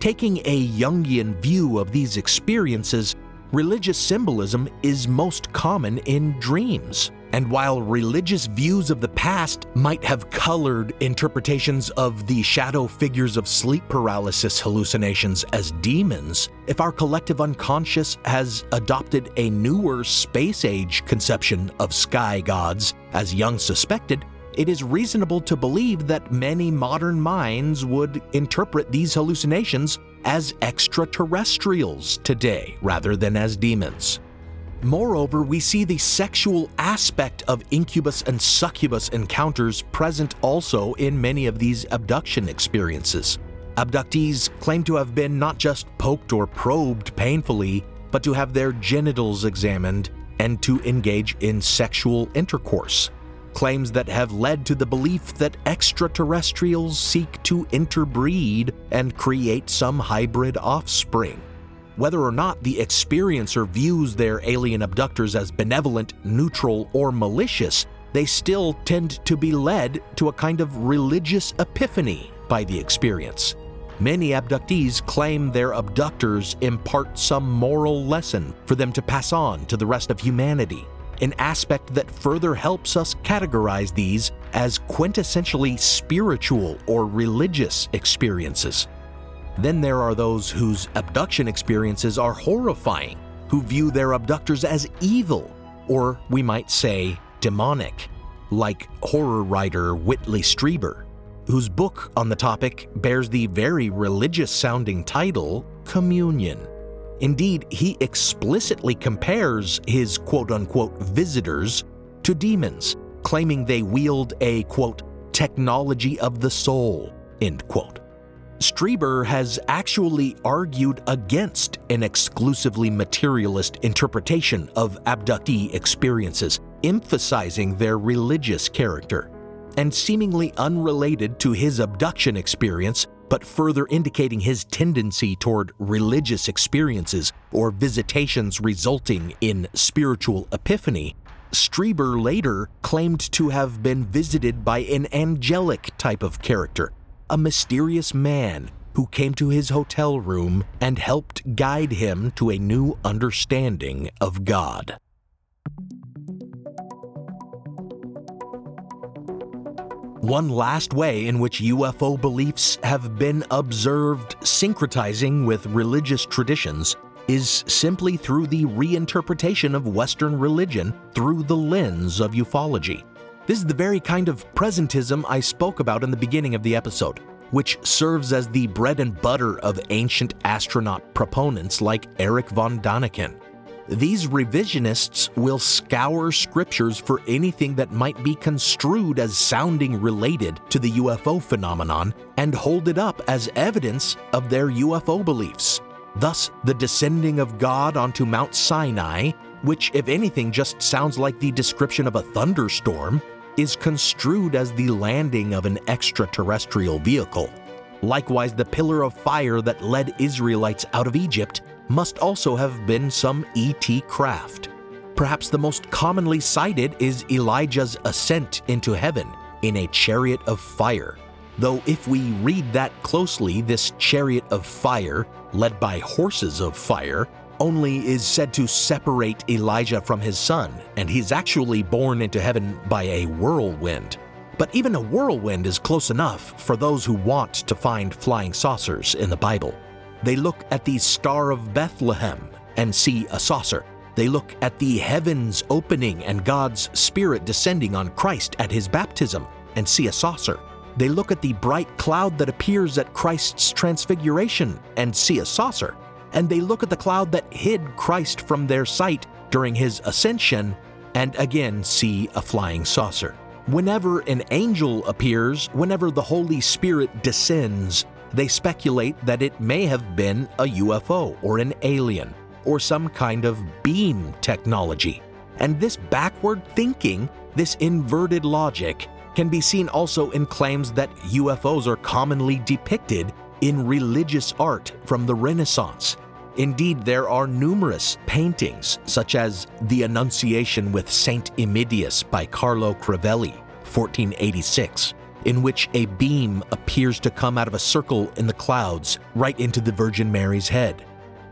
Taking a Jungian view of these experiences, religious symbolism is most common in dreams. And while religious views of the past might have colored interpretations of the shadow figures of sleep paralysis hallucinations as demons, if our collective unconscious has adopted a newer space age conception of sky gods, as Jung suspected, it is reasonable to believe that many modern minds would interpret these hallucinations as extraterrestrials today rather than as demons. Moreover, we see the sexual aspect of incubus and succubus encounters present also in many of these abduction experiences. Abductees claim to have been not just poked or probed painfully, but to have their genitals examined and to engage in sexual intercourse. Claims that have led to the belief that extraterrestrials seek to interbreed and create some hybrid offspring. Whether or not the experiencer views their alien abductors as benevolent, neutral, or malicious, they still tend to be led to a kind of religious epiphany by the experience. Many abductees claim their abductors impart some moral lesson for them to pass on to the rest of humanity, an aspect that further helps us categorize these as quintessentially spiritual or religious experiences. Then there are those whose abduction experiences are horrifying, who view their abductors as evil, or we might say demonic, like horror writer Whitley Strieber, whose book on the topic bears the very religious sounding title Communion. Indeed, he explicitly compares his quote unquote visitors to demons, claiming they wield a quote technology of the soul, end quote. Strieber has actually argued against an exclusively materialist interpretation of abductee experiences, emphasizing their religious character. And seemingly unrelated to his abduction experience, but further indicating his tendency toward religious experiences or visitations resulting in spiritual epiphany, Strieber later claimed to have been visited by an angelic type of character a mysterious man who came to his hotel room and helped guide him to a new understanding of God. One last way in which UFO beliefs have been observed syncretizing with religious traditions is simply through the reinterpretation of Western religion through the lens of ufology. This is the very kind of presentism I spoke about in the beginning of the episode, which serves as the bread and butter of ancient astronaut proponents like Eric von Daniken. These revisionists will scour scriptures for anything that might be construed as sounding related to the UFO phenomenon and hold it up as evidence of their UFO beliefs. Thus, the descending of God onto Mount Sinai, which, if anything, just sounds like the description of a thunderstorm, is construed as the landing of an extraterrestrial vehicle. Likewise, the pillar of fire that led Israelites out of Egypt must also have been some ET craft. Perhaps the most commonly cited is Elijah's ascent into heaven in a chariot of fire. Though, if we read that closely, this chariot of fire, led by horses of fire, only is said to separate Elijah from his son, and he's actually born into heaven by a whirlwind. But even a whirlwind is close enough for those who want to find flying saucers in the Bible. They look at the Star of Bethlehem and see a saucer. They look at the heavens opening and God's Spirit descending on Christ at his baptism and see a saucer. They look at the bright cloud that appears at Christ's transfiguration and see a saucer and they look at the cloud that hid Christ from their sight during his ascension and again see a flying saucer. Whenever an angel appears, whenever the Holy Spirit descends, they speculate that it may have been a UFO or an alien or some kind of beam technology. And this backward thinking, this inverted logic, can be seen also in claims that UFOs are commonly depicted in religious art from the Renaissance. Indeed, there are numerous paintings, such as The Annunciation with Saint Emidius by Carlo Crivelli, 1486, in which a beam appears to come out of a circle in the clouds right into the Virgin Mary's head,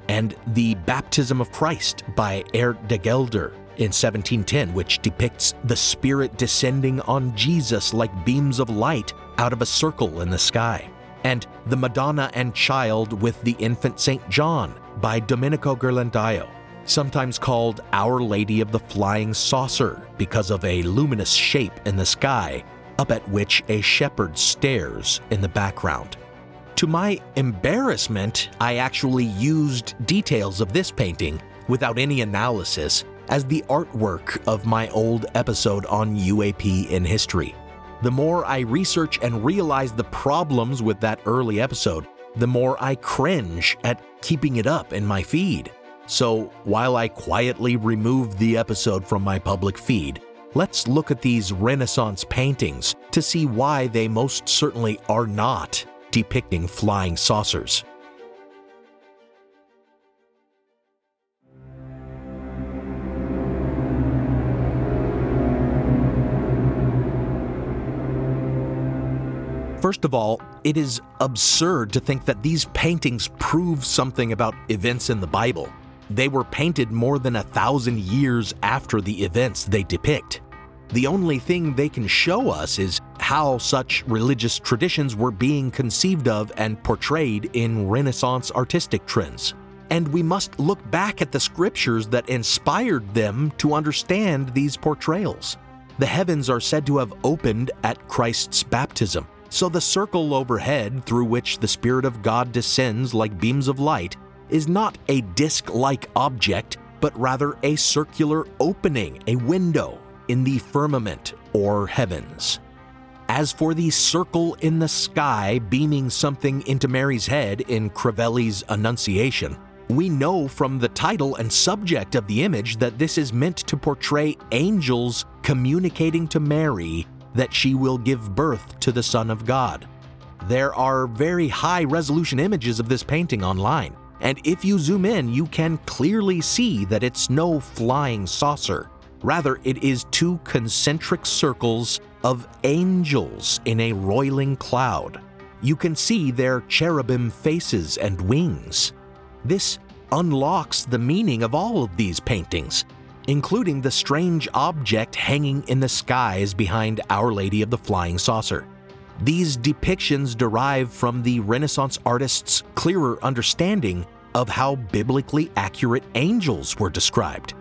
and The Baptism of Christ by Aert de Gelder in 1710, which depicts the Spirit descending on Jesus like beams of light out of a circle in the sky and The Madonna and Child with the Infant St. John by Domenico Ghirlandaio, sometimes called Our Lady of the Flying Saucer because of a luminous shape in the sky up at which a shepherd stares in the background. To my embarrassment, I actually used details of this painting without any analysis as the artwork of my old episode on UAP in history. The more I research and realize the problems with that early episode, the more I cringe at keeping it up in my feed. So while I quietly removed the episode from my public feed, let's look at these Renaissance paintings to see why they most certainly are not depicting flying saucers. First of all, it is absurd to think that these paintings prove something about events in the Bible. They were painted more than a thousand years after the events they depict. The only thing they can show us is how such religious traditions were being conceived of and portrayed in Renaissance artistic trends. And we must look back at the scriptures that inspired them to understand these portrayals. The heavens are said to have opened at Christ's baptism. So the circle overhead through which the Spirit of God descends like beams of light is not a disc like object, but rather a circular opening, a window in the firmament or heavens. As for the circle in the sky beaming something into Mary's head in Crivelli's Annunciation, we know from the title and subject of the image that this is meant to portray angels communicating to Mary that she will give birth to the Son of God. There are very high resolution images of this painting online, and if you zoom in, you can clearly see that it's no flying saucer. Rather, it is two concentric circles of angels in a roiling cloud. You can see their cherubim faces and wings. This unlocks the meaning of all of these paintings including the strange object hanging in the skies behind Our Lady of the Flying Saucer. These depictions derive from the Renaissance artists' clearer understanding of how biblically accurate angels were described.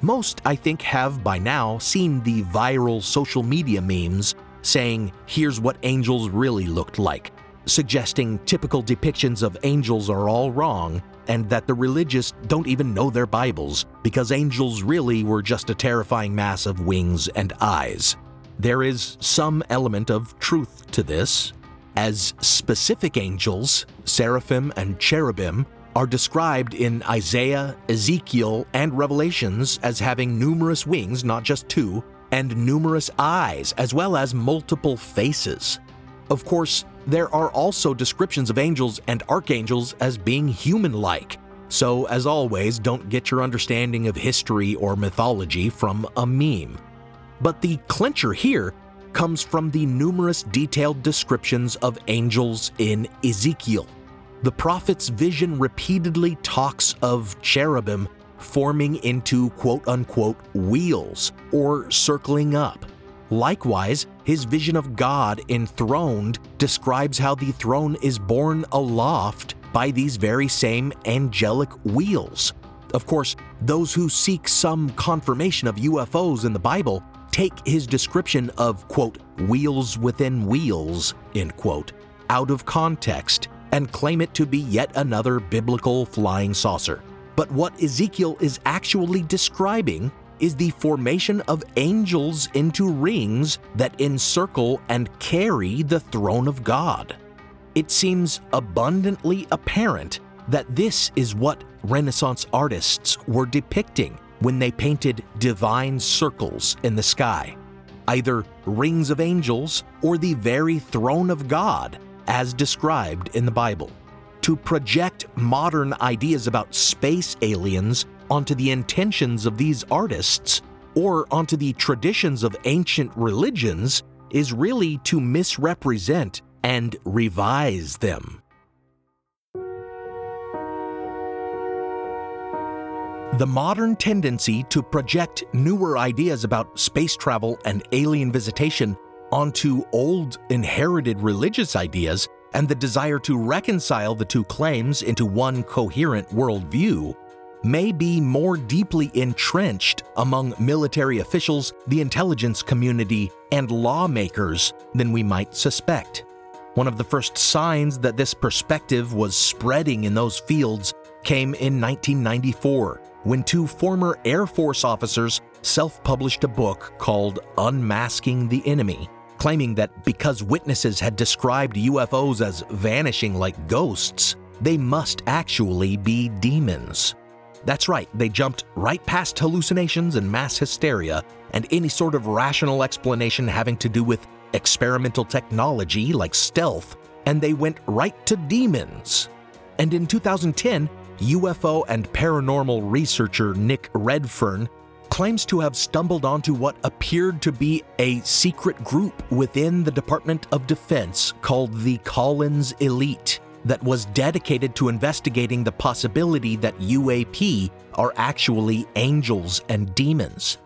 Most, I think, have by now seen the viral social media memes saying, here's what angels really looked like, suggesting typical depictions of angels are all wrong and that the religious don't even know their Bibles because angels really were just a terrifying mass of wings and eyes. There is some element of truth to this, as specific angels, seraphim and cherubim, are described in Isaiah, Ezekiel, and Revelations as having numerous wings, not just two, and numerous eyes, as well as multiple faces. Of course, there are also descriptions of angels and archangels as being human like. So, as always, don't get your understanding of history or mythology from a meme. But the clincher here comes from the numerous detailed descriptions of angels in Ezekiel. The prophet's vision repeatedly talks of cherubim forming into quote unquote wheels or circling up. Likewise, his vision of God enthroned describes how the throne is borne aloft by these very same angelic wheels. Of course, those who seek some confirmation of UFOs in the Bible take his description of, quote, wheels within wheels, end quote, out of context and claim it to be yet another biblical flying saucer. But what Ezekiel is actually describing is the formation of angels into rings that encircle and carry the throne of God. It seems abundantly apparent that this is what Renaissance artists were depicting when they painted divine circles in the sky, either rings of angels or the very throne of God as described in the Bible. To project modern ideas about space aliens onto the intentions of these artists or onto the traditions of ancient religions is really to misrepresent and revise them. The modern tendency to project newer ideas about space travel and alien visitation onto old inherited religious ideas and the desire to reconcile the two claims into one coherent worldview may be more deeply entrenched among military officials, the intelligence community, and lawmakers than we might suspect. One of the first signs that this perspective was spreading in those fields came in 1994 when two former Air Force officers self published a book called Unmasking the Enemy, claiming that because witnesses had described UFOs as vanishing like ghosts, they must actually be demons. That's right, they jumped right past hallucinations and mass hysteria and any sort of rational explanation having to do with experimental technology like stealth, and they went right to demons. And in 2010, UFO and paranormal researcher Nick Redfern claims to have stumbled onto what appeared to be a secret group within the Department of Defense called the Collins Elite that was dedicated to investigating the possibility that UAP are actually angels and demons.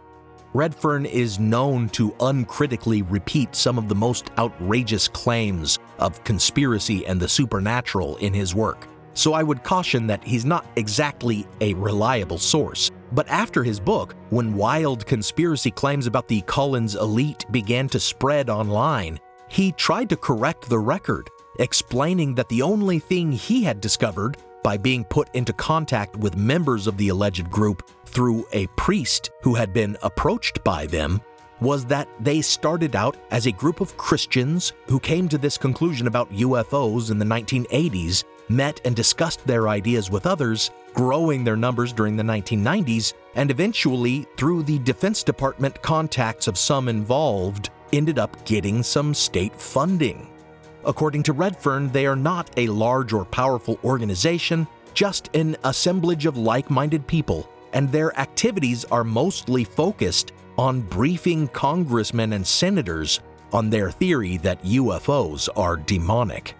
Redfern is known to uncritically repeat some of the most outrageous claims of conspiracy and the supernatural in his work, so I would caution that he's not exactly a reliable source. But after his book, when wild conspiracy claims about the Collins elite began to spread online, he tried to correct the record, explaining that the only thing he had discovered by being put into contact with members of the alleged group through a priest who had been approached by them was that they started out as a group of Christians who came to this conclusion about UFOs in the 1980s, met and discussed their ideas with others, growing their numbers during the 1990s, and eventually, through the Defense Department contacts of some involved, ended up getting some state funding. According to Redfern, they are not a large or powerful organization, just an assemblage of like minded people, and their activities are mostly focused on briefing congressmen and senators on their theory that UFOs are demonic.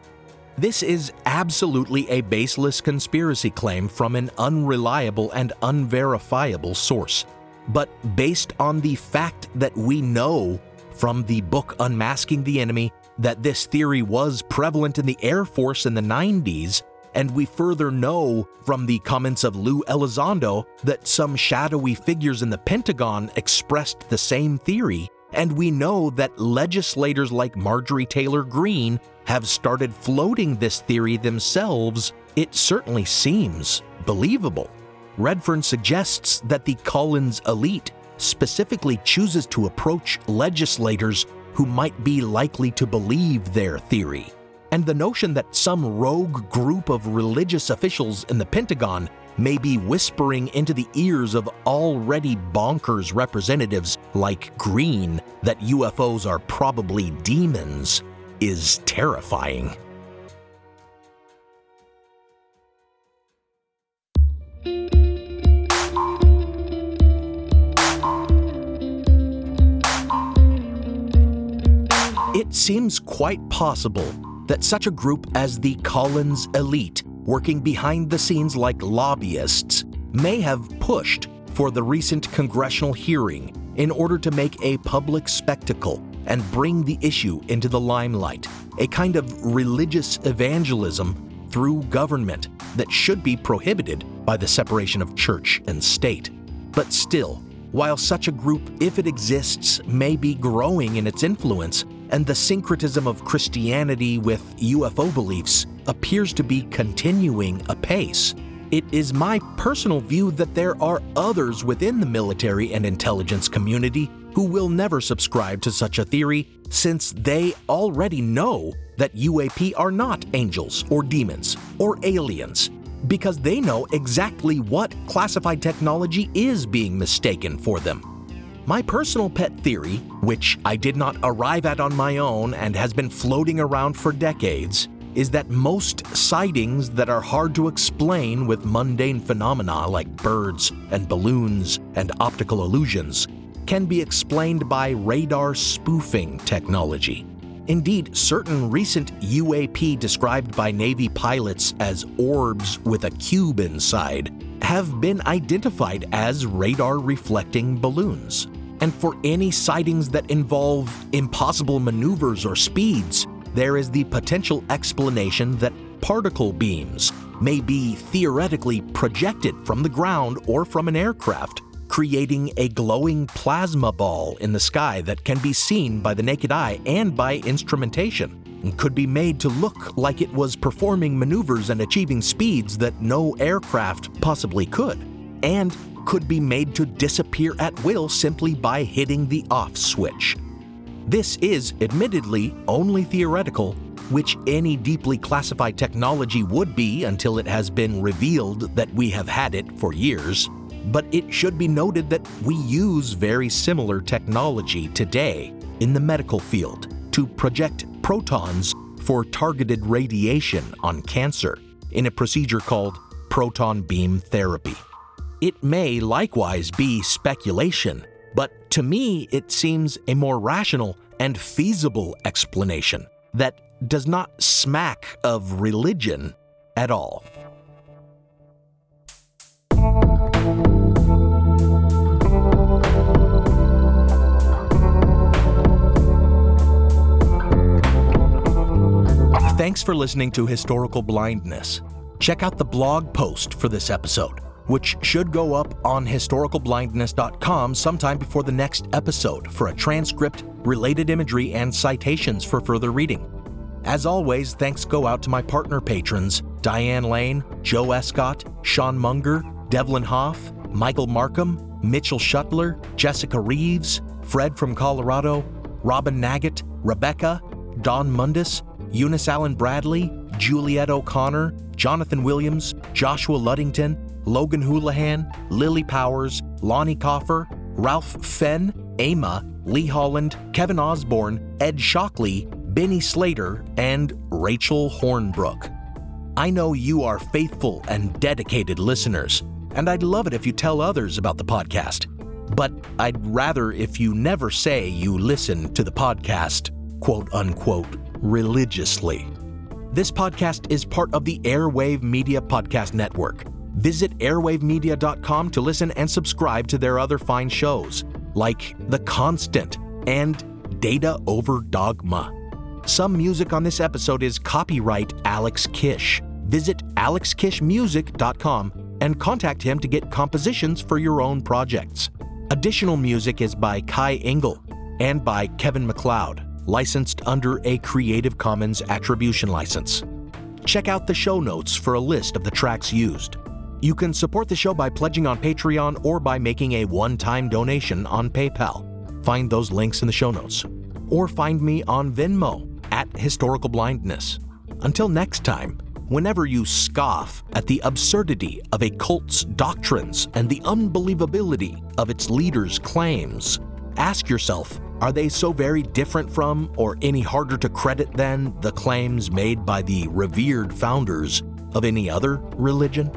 This is absolutely a baseless conspiracy claim from an unreliable and unverifiable source. But based on the fact that we know from the book Unmasking the Enemy that this theory was prevalent in the Air Force in the 90s, and we further know from the comments of Lou Elizondo that some shadowy figures in the Pentagon expressed the same theory, and we know that legislators like Marjorie Taylor Greene have started floating this theory themselves, it certainly seems believable. Redfern suggests that the Collins elite specifically chooses to approach legislators who might be likely to believe their theory. And the notion that some rogue group of religious officials in the Pentagon may be whispering into the ears of already bonkers representatives like Greene that UFOs are probably demons is terrifying. It seems quite possible that such a group as the Collins elite, working behind the scenes like lobbyists, may have pushed for the recent congressional hearing in order to make a public spectacle and bring the issue into the limelight, a kind of religious evangelism through government that should be prohibited by the separation of church and state. But still, while such a group, if it exists, may be growing in its influence, and the syncretism of Christianity with UFO beliefs appears to be continuing apace, it is my personal view that there are others within the military and intelligence community who will never subscribe to such a theory since they already know that UAP are not angels or demons or aliens because they know exactly what classified technology is being mistaken for them. My personal pet theory, which I did not arrive at on my own and has been floating around for decades, is that most sightings that are hard to explain with mundane phenomena like birds and balloons and optical illusions can be explained by radar spoofing technology. Indeed, certain recent UAP described by Navy pilots as orbs with a cube inside have been identified as radar reflecting balloons. And for any sightings that involve impossible maneuvers or speeds, there is the potential explanation that particle beams may be theoretically projected from the ground or from an aircraft creating a glowing plasma ball in the sky that can be seen by the naked eye and by instrumentation, and could be made to look like it was performing maneuvers and achieving speeds that no aircraft possibly could, and could be made to disappear at will simply by hitting the off switch. This is, admittedly, only theoretical, which any deeply classified technology would be until it has been revealed that we have had it for years. But it should be noted that we use very similar technology today in the medical field to project protons for targeted radiation on cancer in a procedure called proton beam therapy. It may likewise be speculation, but to me it seems a more rational and feasible explanation that does not smack of religion at all. Thanks for listening to Historical Blindness. Check out the blog post for this episode, which should go up on historicalblindness.com sometime before the next episode for a transcript, related imagery, and citations for further reading. As always, thanks go out to my partner patrons Diane Lane, Joe Escott, Sean Munger, Devlin Hoff, Michael Markham, Mitchell Shuttler, Jessica Reeves, Fred from Colorado, Robin Naggett, Rebecca, Don Mundis, Eunice Allen Bradley, Juliet O'Connor, Jonathan Williams, Joshua Luddington, Logan Houlihan, Lily Powers, Lonnie Coffer, Ralph Fenn, Ama, Lee Holland, Kevin Osborne, Ed Shockley, Benny Slater, and Rachel Hornbrook. I know you are faithful and dedicated listeners, and I'd love it if you tell others about the podcast. But I'd rather if you never say you listen to the podcast, quote unquote, religiously. This podcast is part of the Airwave Media Podcast Network. Visit airwavemedia.com to listen and subscribe to their other fine shows, like The Constant and Data Over Dogma. Some music on this episode is copyright Alex Kish. Visit alexkishmusic.com and contact him to get compositions for your own projects. Additional music is by Kai Engel and by Kevin MacLeod licensed under a Creative Commons Attribution license. Check out the show notes for a list of the tracks used. You can support the show by pledging on Patreon or by making a one time donation on PayPal. Find those links in the show notes. Or find me on Venmo at Historical Blindness. Until next time, whenever you scoff at the absurdity of a cult's doctrines and the unbelievability of its leaders' claims, ask yourself are they so very different from, or any harder to credit than, the claims made by the revered founders of any other religion?